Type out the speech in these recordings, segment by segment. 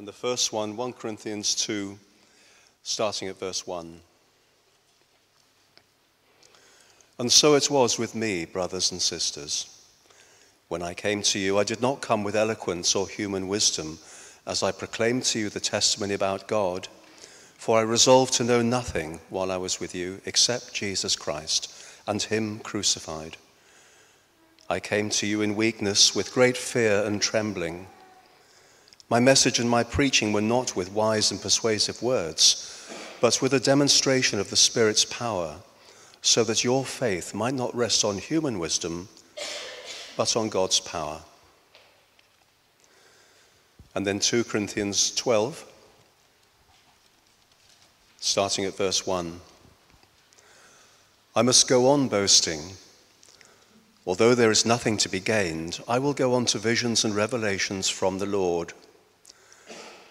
And the first one, 1 Corinthians 2, starting at verse 1. And so it was with me, brothers and sisters. When I came to you, I did not come with eloquence or human wisdom as I proclaimed to you the testimony about God. For I resolved to know nothing while I was with you except Jesus Christ and Him crucified. I came to you in weakness with great fear and trembling. My message and my preaching were not with wise and persuasive words, but with a demonstration of the Spirit's power so that your faith might not rest on human wisdom, but on God's power. And then 2 Corinthians 12, starting at verse 1. I must go on boasting. Although there is nothing to be gained, I will go on to visions and revelations from the Lord.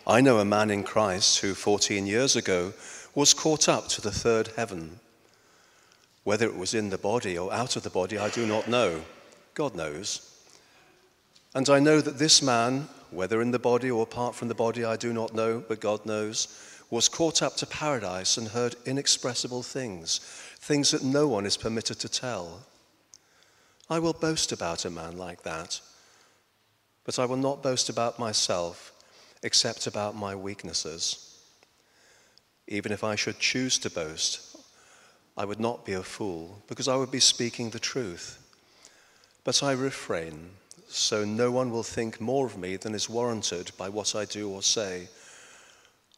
I know a man in Christ who 14 years ago was caught up to the third heaven. Whether it was in the body or out of the body, I do not know. God knows. And I know that this man, whether in the body or apart from the body, I do not know, but God knows, was caught up to paradise and heard inexpressible things, things that no one is permitted to tell. I will boast about a man like that, but I will not boast about myself except about my weaknesses. Even if I should choose to boast, I would not be a fool, because I would be speaking the truth. But I refrain, so no one will think more of me than is warranted by what I do or say,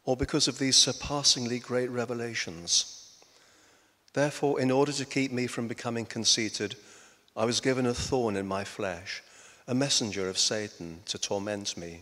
or because of these surpassingly great revelations. Therefore, in order to keep me from becoming conceited, I was given a thorn in my flesh, a messenger of Satan to torment me.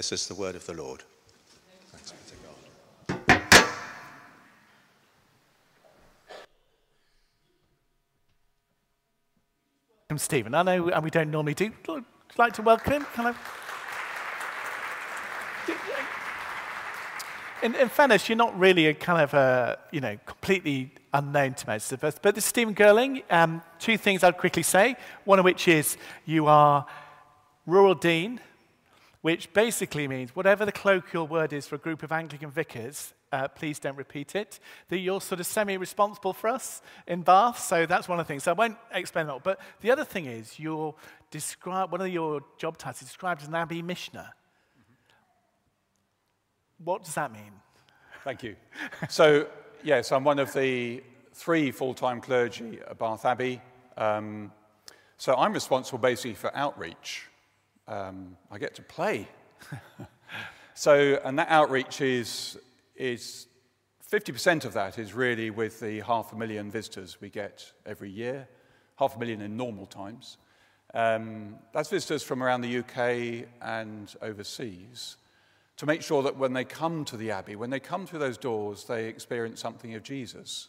This is the word of the Lord. Thanks be to God. Welcome, Stephen. I know and we don't normally do. You like to welcome him? Kind of. In, in, fairness, you're not really a kind of a, you know, completely unknown to most of us. But this is Stephen Girling. Um, two things I'd quickly say. One of which is you are rural dean, which basically means whatever the colloquial word is for a group of Anglican vicars, uh, please don't repeat it, that you're sort of semi responsible for us in Bath. So that's one of the things. So I won't explain that. But the other thing is, you're described, one of your job titles is described as an Abbey Missioner. Mm-hmm. What does that mean? Thank you. So, yes, I'm one of the three full time clergy at Bath Abbey. Um, so I'm responsible basically for outreach. Um, I get to play. so, and that outreach is is 50% of that is really with the half a million visitors we get every year, half a million in normal times. Um, that's visitors from around the UK and overseas to make sure that when they come to the Abbey, when they come through those doors, they experience something of Jesus.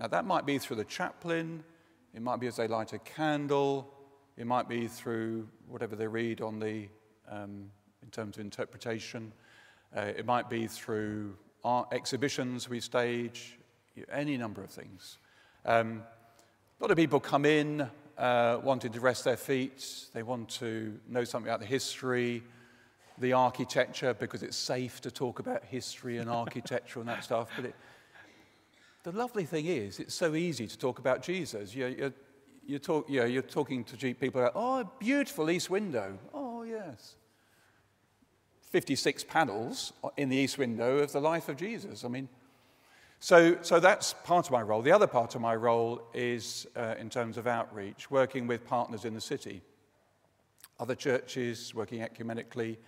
Now, that might be through the chaplain, it might be as they light a candle, it might be through whatever they read on the, um, in terms of interpretation, uh, it might be through art exhibitions we stage, any number of things. Um, a lot of people come in uh, wanting to rest their feet, they want to know something about the history, the architecture, because it's safe to talk about history and architecture and that stuff. But it, the lovely thing is, it's so easy to talk about Jesus. You're, you're, you're, talk, you know, you're talking to people oh, beautiful east window. Oh, yes. 56 panels in the east window of the life of Jesus. I mean, so, so that's part of my role. The other part of my role is uh, in terms of outreach, working with partners in the city, other churches, working ecumenically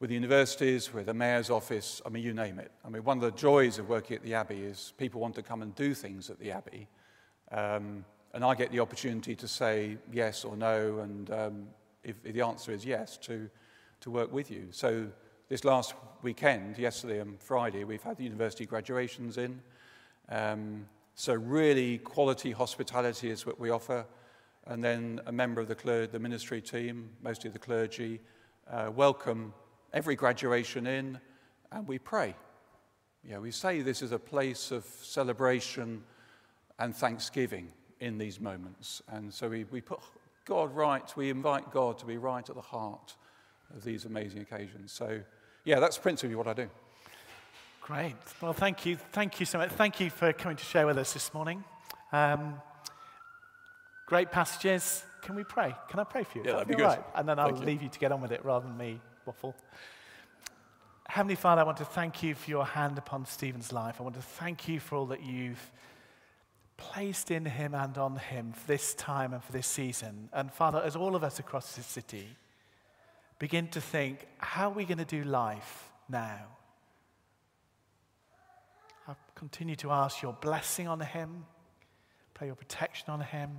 with universities, with the mayor's office, I mean, you name it. I mean, one of the joys of working at the Abbey is people want to come and do things at the Abbey. Um, and I get the opportunity to say yes or no, and um, if, if the answer is yes, to to work with you. So, this last weekend, yesterday and Friday, we've had the university graduations in. Um, so, really, quality hospitality is what we offer. And then a member of the, the ministry team, mostly the clergy, uh, welcome every graduation in and we pray. Yeah, we say this is a place of celebration and thanksgiving in these moments. And so we, we put God right, we invite God to be right at the heart of these amazing occasions. So, yeah, that's principally what I do. Great. Well, thank you. Thank you so much. Thank you for coming to share with us this morning. Um, great passages. Can we pray? Can I pray for you? Yeah, that'd be good. Right? And then I'll Thank you. leave you to get on with it rather than me waffle. Heavenly Father, I want to thank you for your hand upon Stephen's life. I want to thank you for all that you've placed in him and on him for this time and for this season. And Father, as all of us across this city begin to think, how are we going to do life now? I continue to ask your blessing on him, pray your protection on him,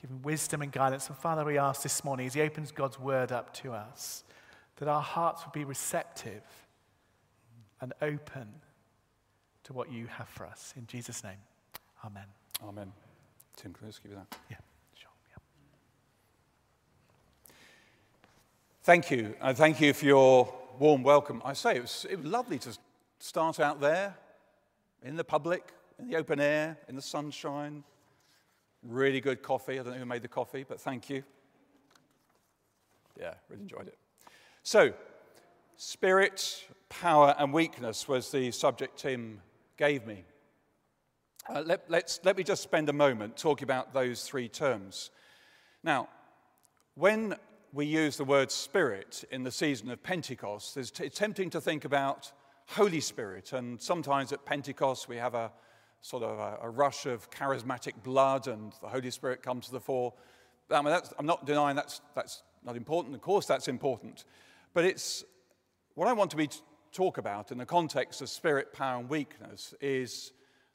give him wisdom and guidance. And Father, we ask this morning as he opens God's word up to us that our hearts would be receptive and open to what you have for us. In Jesus' name, amen. Amen. Tim, can I just give you that? Yeah, sure. Yeah. Thank you. And thank you for your warm welcome. I say it was, it was lovely to start out there in the public, in the open air, in the sunshine. Really good coffee. I don't know who made the coffee, but thank you. Yeah, really enjoyed it. So, spirit, power, and weakness was the subject Tim gave me. Uh, let, let's, let me just spend a moment talking about those three terms. Now, when we use the word spirit in the season of Pentecost, it's, t- it's tempting to think about Holy Spirit. And sometimes at Pentecost, we have a sort of a, a rush of charismatic blood, and the Holy Spirit comes to the fore. I mean, I'm not denying that's, that's not important. Of course, that's important. But it's what I want to be t- talk about in the context of spirit, power, and weakness is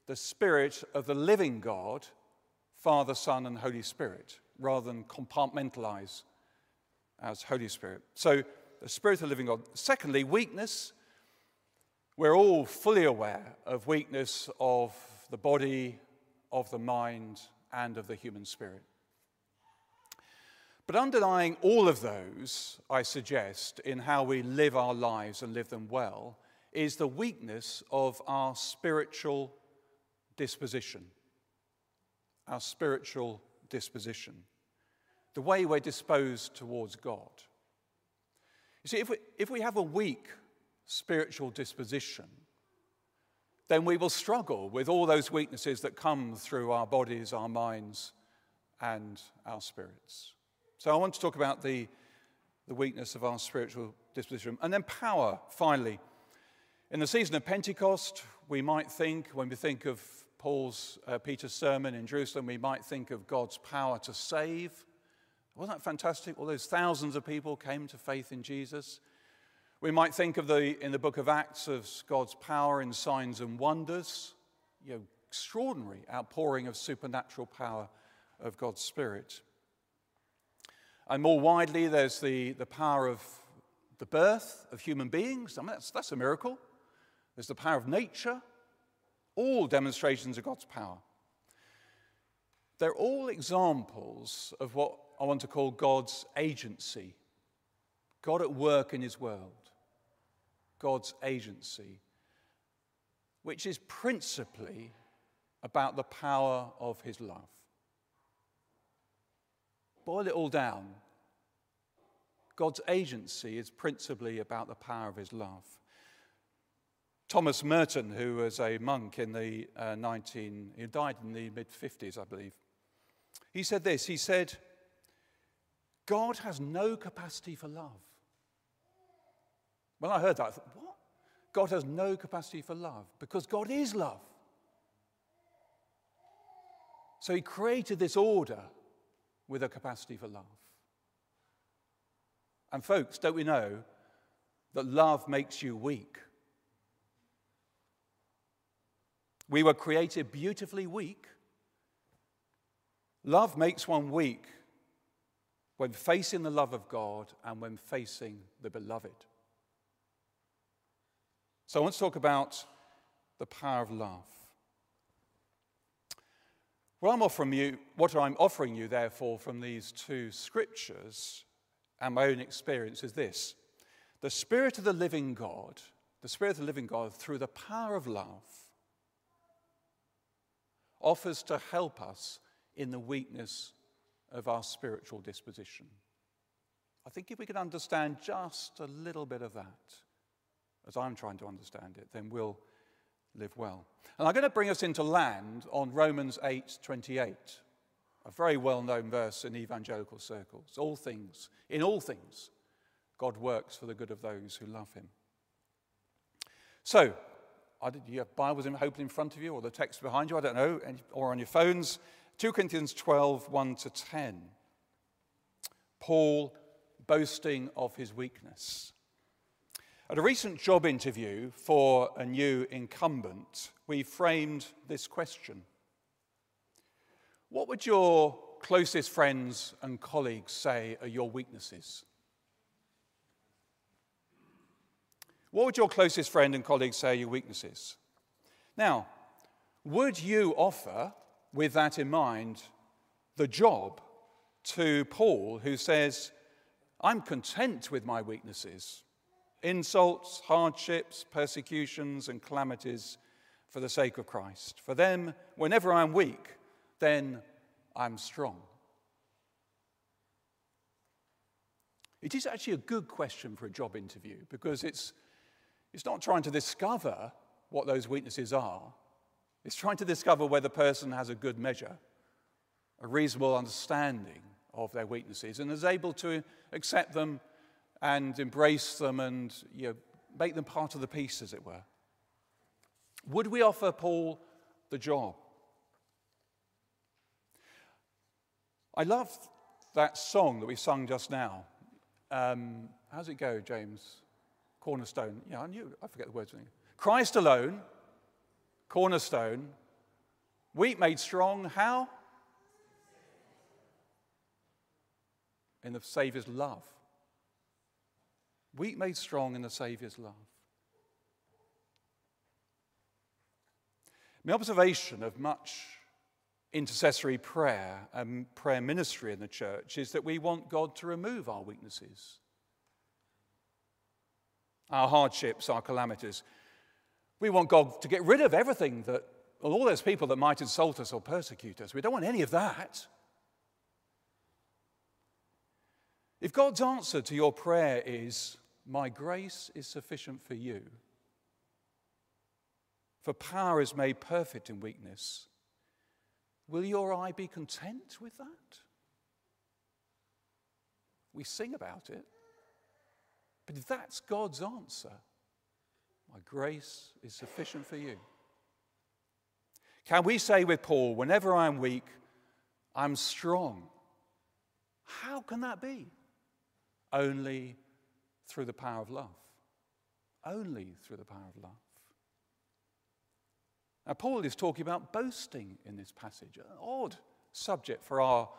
the spirit of the living God, Father, Son, and Holy Spirit, rather than compartmentalize as Holy Spirit. So, the Spirit of the living God. Secondly, weakness. We're all fully aware of weakness of the body, of the mind, and of the human spirit. But underlying all of those, I suggest, in how we live our lives and live them well, is the weakness of our spiritual disposition. Our spiritual disposition the way we're disposed towards God. You see, if we, if we have a weak spiritual disposition, then we will struggle with all those weaknesses that come through our bodies, our minds, and our spirits. So I want to talk about the, the weakness of our spiritual disposition. And then power, finally. In the season of Pentecost, we might think, when we think of Paul's, uh, Peter's sermon in Jerusalem, we might think of God's power to save wasn't that fantastic? All those thousands of people came to faith in Jesus. We might think of the, in the book of Acts of God's power in signs and wonders, you know, extraordinary outpouring of supernatural power of God's Spirit. And more widely, there's the, the power of the birth of human beings. I mean, that's, that's a miracle. There's the power of nature, all demonstrations of God's power. They're all examples of what I want to call God's agency. God at work in his world. God's agency, which is principally about the power of his love. Boil it all down. God's agency is principally about the power of his love. Thomas Merton, who was a monk in the uh, 19, he died in the mid 50s, I believe. He said this He said, God has no capacity for love. When I heard that, I thought, what? God has no capacity for love because God is love. So he created this order with a capacity for love. And folks, don't we know that love makes you weak? We were created beautifully weak. Love makes one weak when facing the love of God and when facing the beloved. So I want to talk about the power of love. What I'm offering you, what I'm offering you, therefore, from these two scriptures and my own experience is this the Spirit of the living God, the Spirit of the living God, through the power of love, offers to help us in the weakness of our spiritual disposition. I think if we can understand just a little bit of that, as I'm trying to understand it, then we'll live well. And I'm going to bring us into land on Romans 8:28, a very well-known verse in evangelical circles. All things, in all things, God works for the good of those who love him. So, do you have Bibles open in front of you or the text behind you? I don't know, or on your phones. 2 Corinthians 12, 1 to 10. Paul boasting of his weakness. At a recent job interview for a new incumbent, we framed this question What would your closest friends and colleagues say are your weaknesses? What would your closest friend and colleagues say are your weaknesses? Now, would you offer, with that in mind, the job to Paul, who says, I'm content with my weaknesses, insults, hardships, persecutions, and calamities for the sake of Christ. For them, whenever I'm weak, then I'm strong. It is actually a good question for a job interview because it's it's not trying to discover what those weaknesses are, it's trying to discover whether the person has a good measure, a reasonable understanding of their weaknesses, and is able to accept them and embrace them and you know, make them part of the piece, as it were. Would we offer Paul the job? I love that song that we sung just now. Um, how's it go, James? Cornerstone. Yeah, I knew, I forget the words. Christ alone, cornerstone, weak made strong, how? In the Saviour's love. Weak made strong in the Saviour's love. My observation of much intercessory prayer and prayer ministry in the church is that we want God to remove our weaknesses our hardships, our calamities. We want God to get rid of everything that, all those people that might insult us or persecute us. We don't want any of that. If God's answer to your prayer is, My grace is sufficient for you, for power is made perfect in weakness, will your eye be content with that? We sing about it. But if that's God's answer, my grace is sufficient for you. Can we say with Paul, whenever I'm weak, I'm strong? How can that be? Only through the power of love. Only through the power of love. Now, Paul is talking about boasting in this passage, an odd subject for our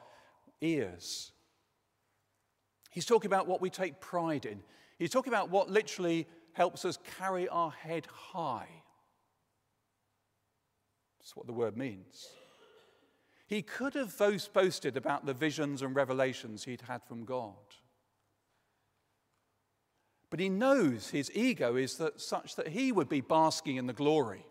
ears. He's talking about what we take pride in. He's talking about what literally helps us carry our head high. That's what the word means. He could have boasted about the visions and revelations he'd had from God. But he knows his ego is that such that he would be basking in the glory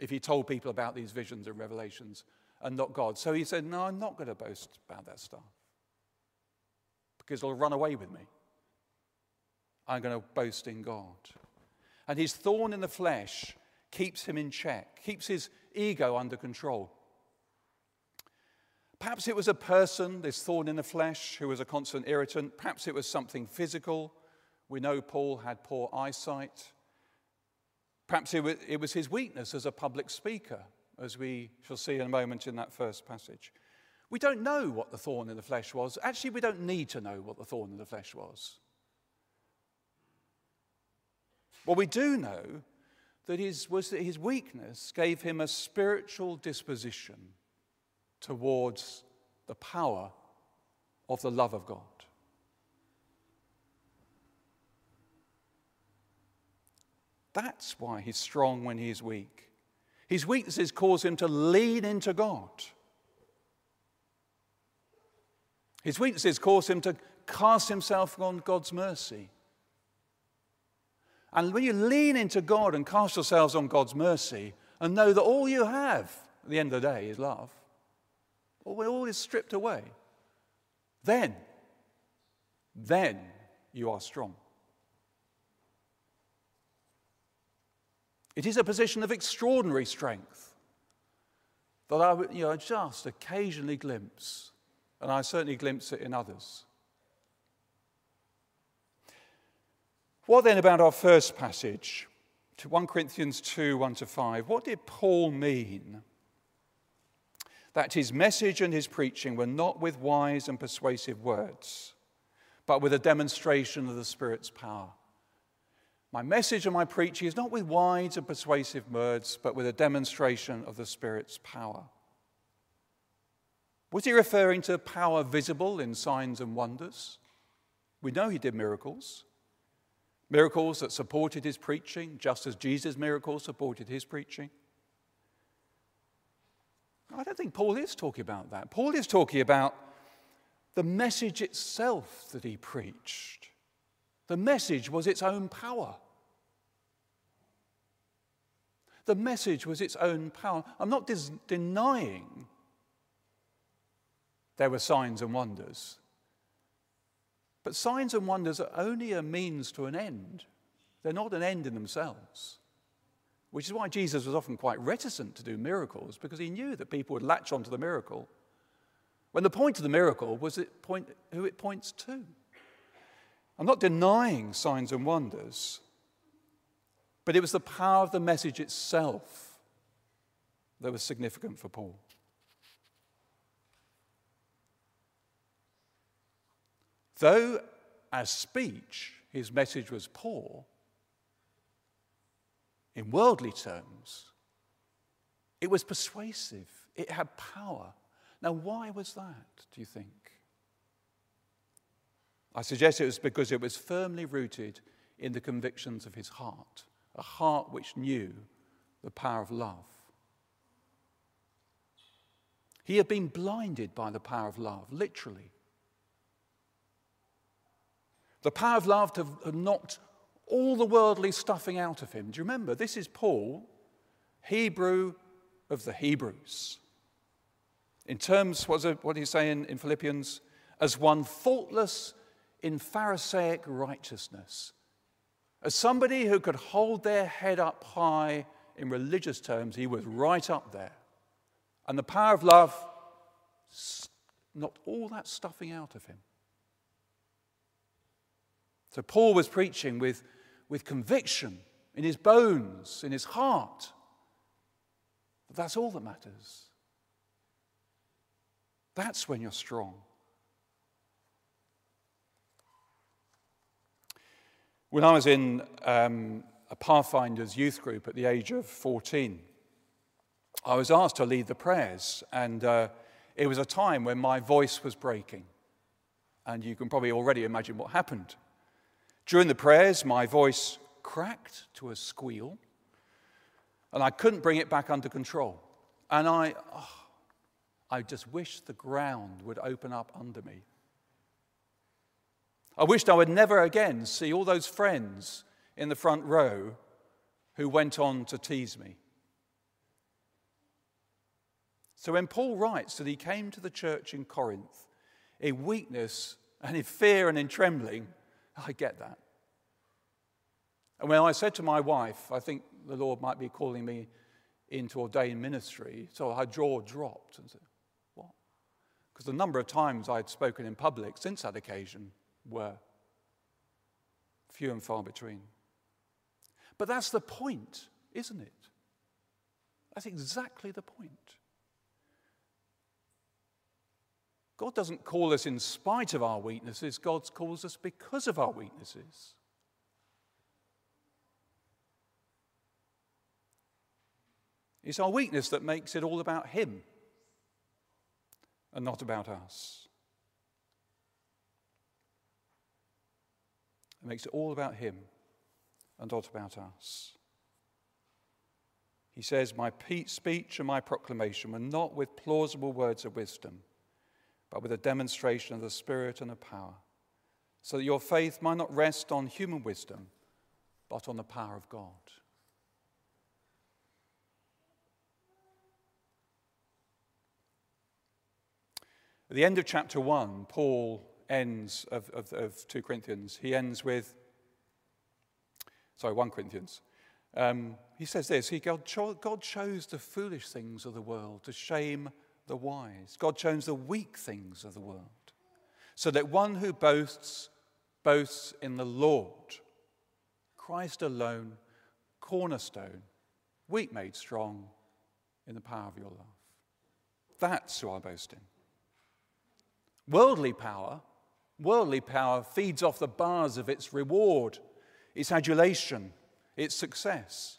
if he told people about these visions and revelations and not God. So he said, No, I'm not going to boast about that stuff because it'll run away with me. I'm going to boast in God. And his thorn in the flesh keeps him in check, keeps his ego under control. Perhaps it was a person, this thorn in the flesh, who was a constant irritant. Perhaps it was something physical. We know Paul had poor eyesight. Perhaps it was his weakness as a public speaker, as we shall see in a moment in that first passage. We don't know what the thorn in the flesh was. Actually, we don't need to know what the thorn in the flesh was. What we do know that his, was that his weakness gave him a spiritual disposition towards the power of the love of God. That's why he's strong when he's weak. His weaknesses cause him to lean into God. His weaknesses cause him to cast himself on God's mercy. And when you lean into God and cast yourselves on God's mercy and know that all you have at the end of the day is love, all is stripped away, then, then you are strong. It is a position of extraordinary strength that I you know, just occasionally glimpse, and I certainly glimpse it in others. What then about our first passage, to 1 Corinthians 2 1 to 5? What did Paul mean? That his message and his preaching were not with wise and persuasive words, but with a demonstration of the Spirit's power. My message and my preaching is not with wise and persuasive words, but with a demonstration of the Spirit's power. Was he referring to power visible in signs and wonders? We know he did miracles. Miracles that supported his preaching, just as Jesus' miracles supported his preaching. I don't think Paul is talking about that. Paul is talking about the message itself that he preached. The message was its own power. The message was its own power. I'm not denying there were signs and wonders. But signs and wonders are only a means to an end, they're not an end in themselves. Which is why Jesus was often quite reticent to do miracles, because he knew that people would latch onto the miracle. When the point of the miracle was it point, who it points to. I'm not denying signs and wonders, but it was the power of the message itself that was significant for Paul. Though, as speech, his message was poor, in worldly terms, it was persuasive, it had power. Now, why was that, do you think? I suggest it was because it was firmly rooted in the convictions of his heart a heart which knew the power of love. He had been blinded by the power of love, literally. The power of love had knocked all the worldly stuffing out of him. Do you remember? This is Paul, Hebrew of the Hebrews. In terms, what do you say in, in Philippians? As one faultless in Pharisaic righteousness as somebody who could hold their head up high in religious terms, he was right up there. And the power of love knocked all that stuffing out of him. So Paul was preaching with, with conviction in his bones, in his heart. But that's all that matters. That's when you're strong. When I was in um, a Pathfinders youth group at the age of 14, I was asked to lead the prayers, and uh, it was a time when my voice was breaking. And you can probably already imagine what happened. During the prayers, my voice cracked to a squeal, and I couldn't bring it back under control. And I, oh, I just wished the ground would open up under me. I wished I would never again see all those friends in the front row who went on to tease me. So when Paul writes that he came to the church in Corinth in weakness and in fear and in trembling, I get that. And when I said to my wife, I think the Lord might be calling me into ordained ministry, so her jaw dropped and said, What? Because the number of times I'd spoken in public since that occasion were. Few and far between. But that's the point, isn't it? That's exactly the point. God doesn't call us in spite of our weaknesses, God calls us because of our weaknesses. It's our weakness that makes it all about Him and not about us. It makes it all about Him and not about us. He says, My speech and my proclamation were not with plausible words of wisdom, but with a demonstration of the Spirit and the power, so that your faith might not rest on human wisdom, but on the power of God. At the end of chapter 1, Paul ends of, of, of 2 Corinthians, he ends with, sorry, 1 Corinthians. Um, he says this he, God, God chose the foolish things of the world to shame the wise. God chose the weak things of the world, so that one who boasts, boasts in the Lord. Christ alone, cornerstone, weak made strong in the power of your love. That's who I boast in. Worldly power, worldly power feeds off the bars of its reward, its adulation, its success.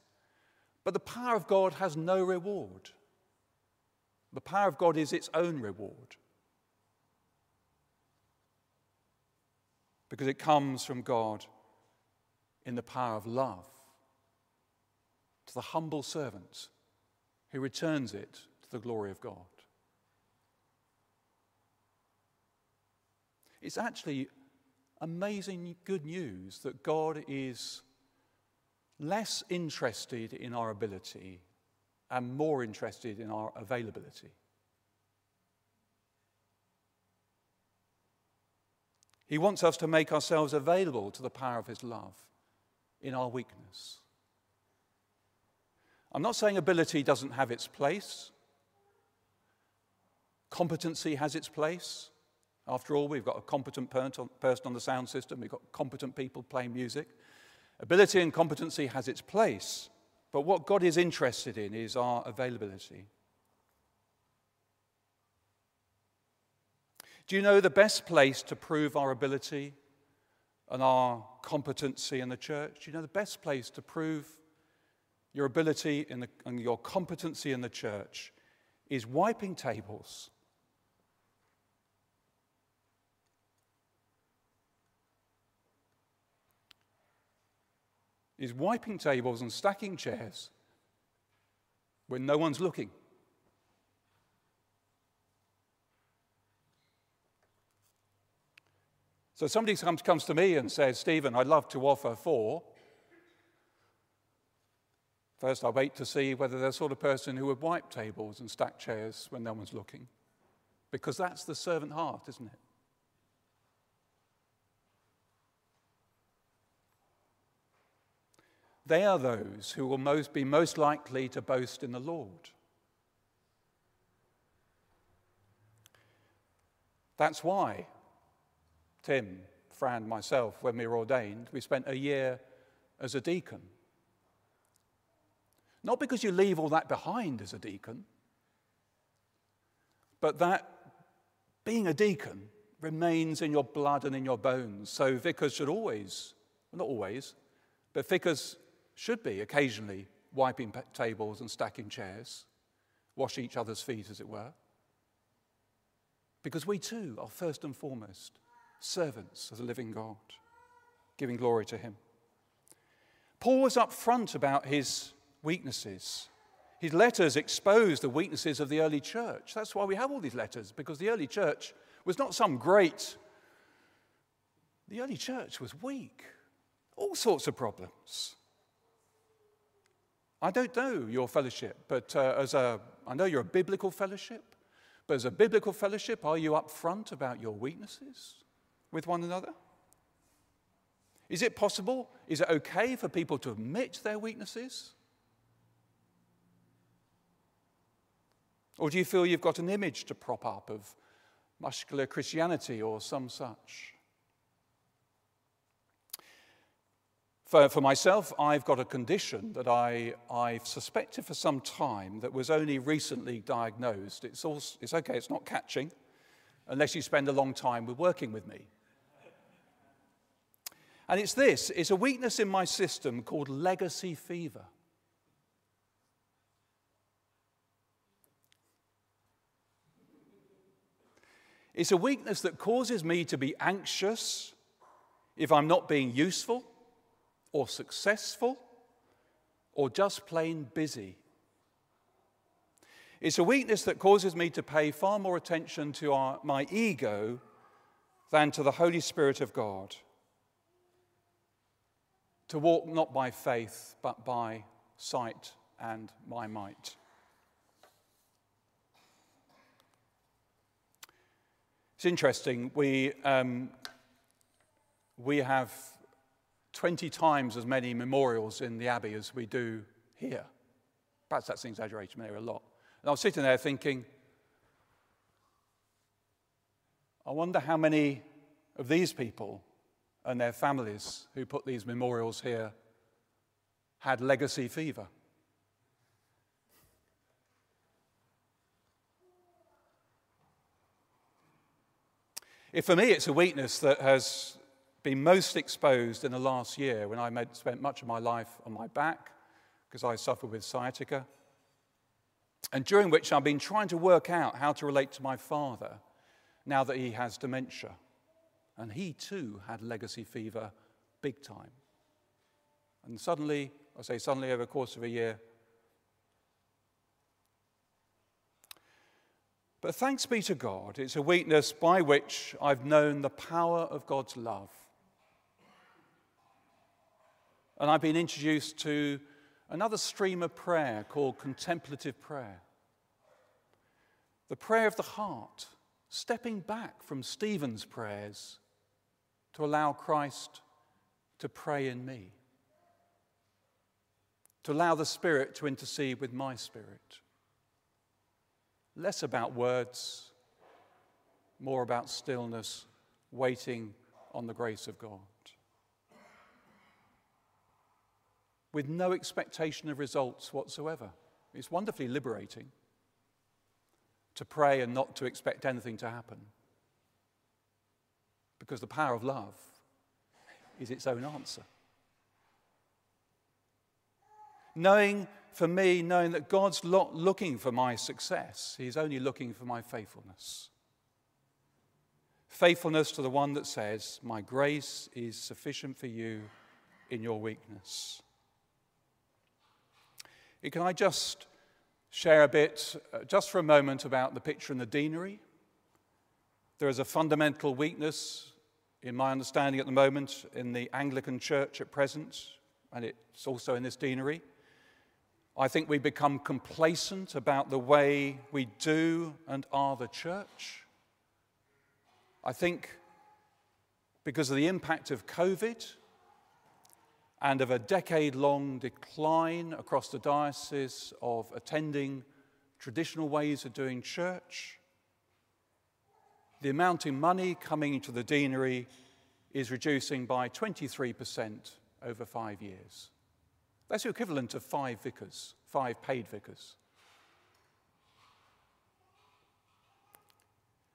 But the power of God has no reward. The power of God is its own reward. Because it comes from God in the power of love to the humble servant who returns it to the glory of God. It's actually amazing good news that God is less interested in our ability and more interested in our availability. He wants us to make ourselves available to the power of His love in our weakness. I'm not saying ability doesn't have its place, competency has its place. After all, we've got a competent person on the sound system, we've got competent people playing music. Ability and competency has its place, but what God is interested in is our availability. Do you know the best place to prove our ability and our competency in the church? Do you know the best place to prove your ability the, and your competency in the church is wiping tables is wiping tables and stacking chairs when no one's looking. So somebody comes, to me and says, Stephen, I'd love to offer four. First, I wait to see whether they're the sort of person who would wipe tables and stack chairs when no one's looking. Because that's the servant heart, isn't it? They are those who will most, be most likely to boast in the Lord. That's why Tim, Fran, myself, when we were ordained, we spent a year as a deacon. Not because you leave all that behind as a deacon, but that being a deacon remains in your blood and in your bones. So vicars should always, not always, but vicars should be occasionally wiping tables and stacking chairs, wash each other's feet, as it were. Because we too are first and foremost servants of the living God, giving glory to Him. Paul was upfront about his weaknesses. His letters expose the weaknesses of the early church. That's why we have all these letters, because the early church was not some great, the early church was weak, all sorts of problems. I don't know your fellowship, but uh, as a, I know you're a biblical fellowship, but as a biblical fellowship, are you upfront about your weaknesses with one another? Is it possible? Is it okay for people to admit their weaknesses? Or do you feel you've got an image to prop up of muscular Christianity or some such? For, for myself, I've got a condition that I, I've suspected for some time that was only recently diagnosed. It's, it's okay, it's not catching, unless you spend a long time with working with me. And it's this it's a weakness in my system called legacy fever. It's a weakness that causes me to be anxious if I'm not being useful or successful or just plain busy. It's a weakness that causes me to pay far more attention to our, my ego than to the Holy Spirit of God. To walk not by faith, but by sight and my might. It's interesting. We, um, we have 20 times as many memorials in the Abbey as we do here. Perhaps that's an exaggeration, there are a lot. And I was sitting there thinking, I wonder how many of these people and their families who put these memorials here had legacy fever. If for me it's a weakness that has been most exposed in the last year when I made, spent much of my life on my back because I suffer with sciatica, and during which I've been trying to work out how to relate to my father now that he has dementia. And he too had legacy fever big time. And suddenly, I say suddenly over the course of a year, But thanks be to God, it's a weakness by which I've known the power of God's love. And I've been introduced to another stream of prayer called contemplative prayer. The prayer of the heart, stepping back from Stephen's prayers to allow Christ to pray in me, to allow the Spirit to intercede with my spirit. Less about words, more about stillness, waiting on the grace of God. With no expectation of results whatsoever. It's wonderfully liberating to pray and not to expect anything to happen. Because the power of love is its own answer. Knowing for me, knowing that God's not looking for my success, He's only looking for my faithfulness. Faithfulness to the one that says, My grace is sufficient for you in your weakness. Can I just share a bit, uh, just for a moment, about the picture in the deanery? There is a fundamental weakness, in my understanding at the moment, in the Anglican Church at present, and it's also in this deanery. I think we become complacent about the way we do and are the church. I think because of the impact of COVID and of a decade long decline across the diocese of attending traditional ways of doing church, the amount of money coming into the deanery is reducing by 23% over five years. That's the equivalent of five vicars, five paid vicars.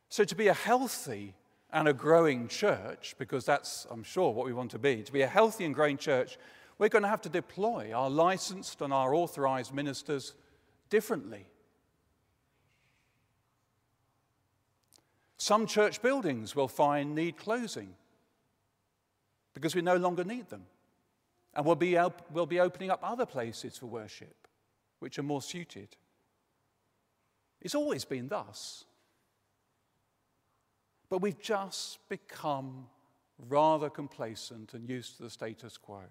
So, to be a healthy and a growing church, because that's, I'm sure, what we want to be, to be a healthy and growing church, we're going to have to deploy our licensed and our authorized ministers differently. Some church buildings will find need closing because we no longer need them. And we'll be, we'll be opening up other places for worship which are more suited. It's always been thus. But we've just become rather complacent and used to the status quo.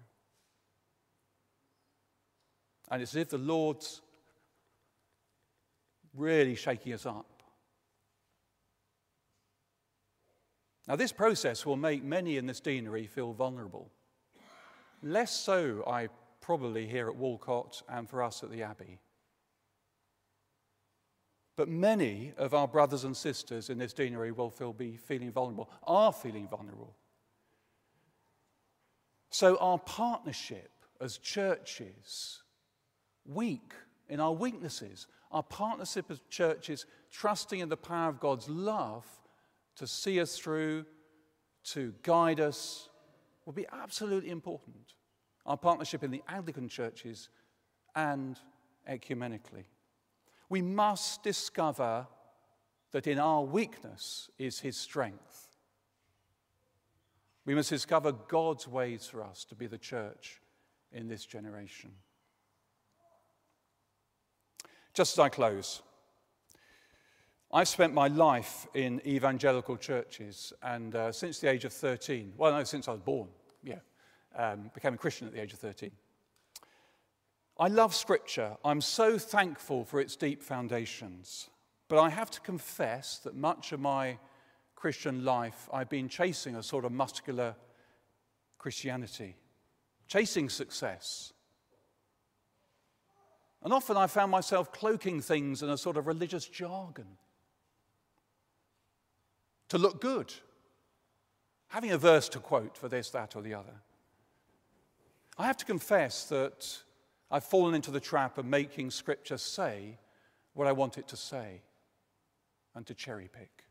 And it's as if the Lord's really shaking us up. Now, this process will make many in this deanery feel vulnerable. Less so, I probably here at Walcot and for us at the Abbey. But many of our brothers and sisters in this deanery will feel, be feeling vulnerable, are feeling vulnerable. So our partnership as churches, weak in our weaknesses, our partnership as churches, trusting in the power of God's love to see us through, to guide us, will be absolutely important. Our partnership in the Anglican churches and ecumenically. We must discover that in our weakness is his strength. We must discover God's ways for us to be the church in this generation. Just as I close, I've spent my life in evangelical churches, and uh, since the age of 13, well, no, since I was born, yeah, um, became a Christian at the age of 13. I love Scripture. I'm so thankful for its deep foundations. But I have to confess that much of my Christian life, I've been chasing a sort of muscular Christianity, chasing success. And often I found myself cloaking things in a sort of religious jargon to look good, having a verse to quote for this, that, or the other. I have to confess that I've fallen into the trap of making Scripture say what I want it to say and to cherry pick.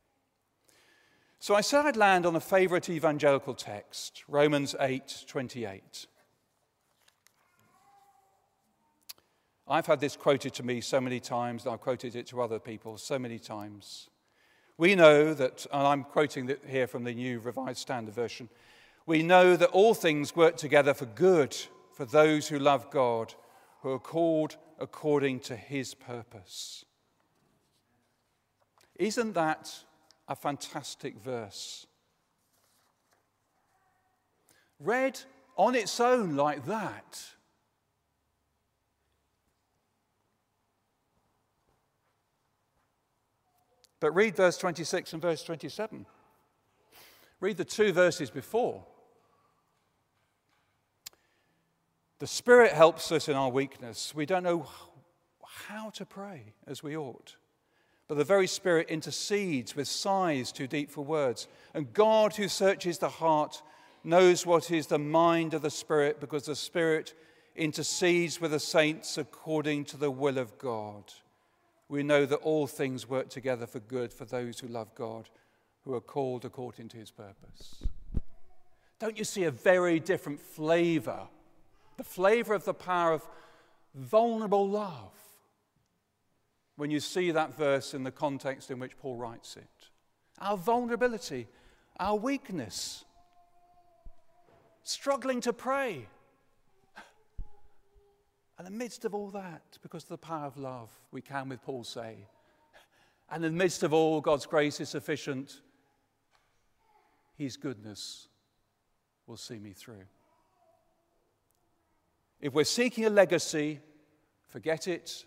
So I said I'd land on a favorite evangelical text, Romans 8 28. I've had this quoted to me so many times, and I've quoted it to other people so many times. We know that, and I'm quoting here from the New Revised Standard Version, we know that all things work together for good for those who love God, who are called according to his purpose. Isn't that a fantastic verse? Read on its own like that But read verse 26 and verse 27. Read the two verses before. The Spirit helps us in our weakness. We don't know how to pray as we ought. But the very Spirit intercedes with sighs too deep for words. And God, who searches the heart, knows what is the mind of the Spirit because the Spirit intercedes with the saints according to the will of God we know that all things work together for good for those who love God, who are called according to his purpose. Don't you see a very different flavor? The flavor of the power of vulnerable love when you see that verse in the context in which Paul writes it. Our vulnerability, our weakness, struggling to pray and midst of all that, because of the power of love, we can, with Paul, say, and in the midst of all, God's grace is sufficient. His goodness will see me through. If we're seeking a legacy, forget it.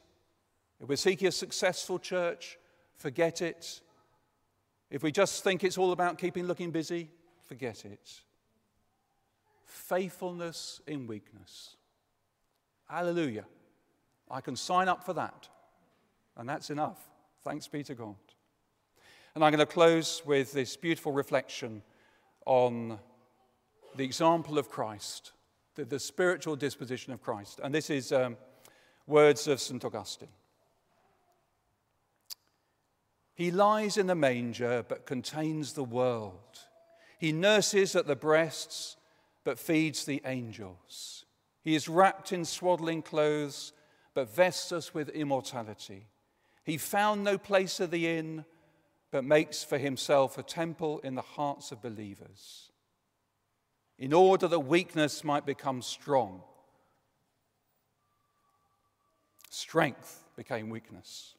If we're seeking a successful church, forget it. If we just think it's all about keeping looking busy, forget it. Faithfulness in weakness. Hallelujah. I can sign up for that. And that's enough. Thanks be to God. And I'm going to close with this beautiful reflection on the example of Christ, the, the spiritual disposition of Christ. And this is um, words of St. Augustine. He lies in the manger, but contains the world. He nurses at the breasts, but feeds the angels. He is wrapped in swaddling clothes, but vests us with immortality. He found no place of the inn, but makes for himself a temple in the hearts of believers, in order that weakness might become strong. Strength became weakness.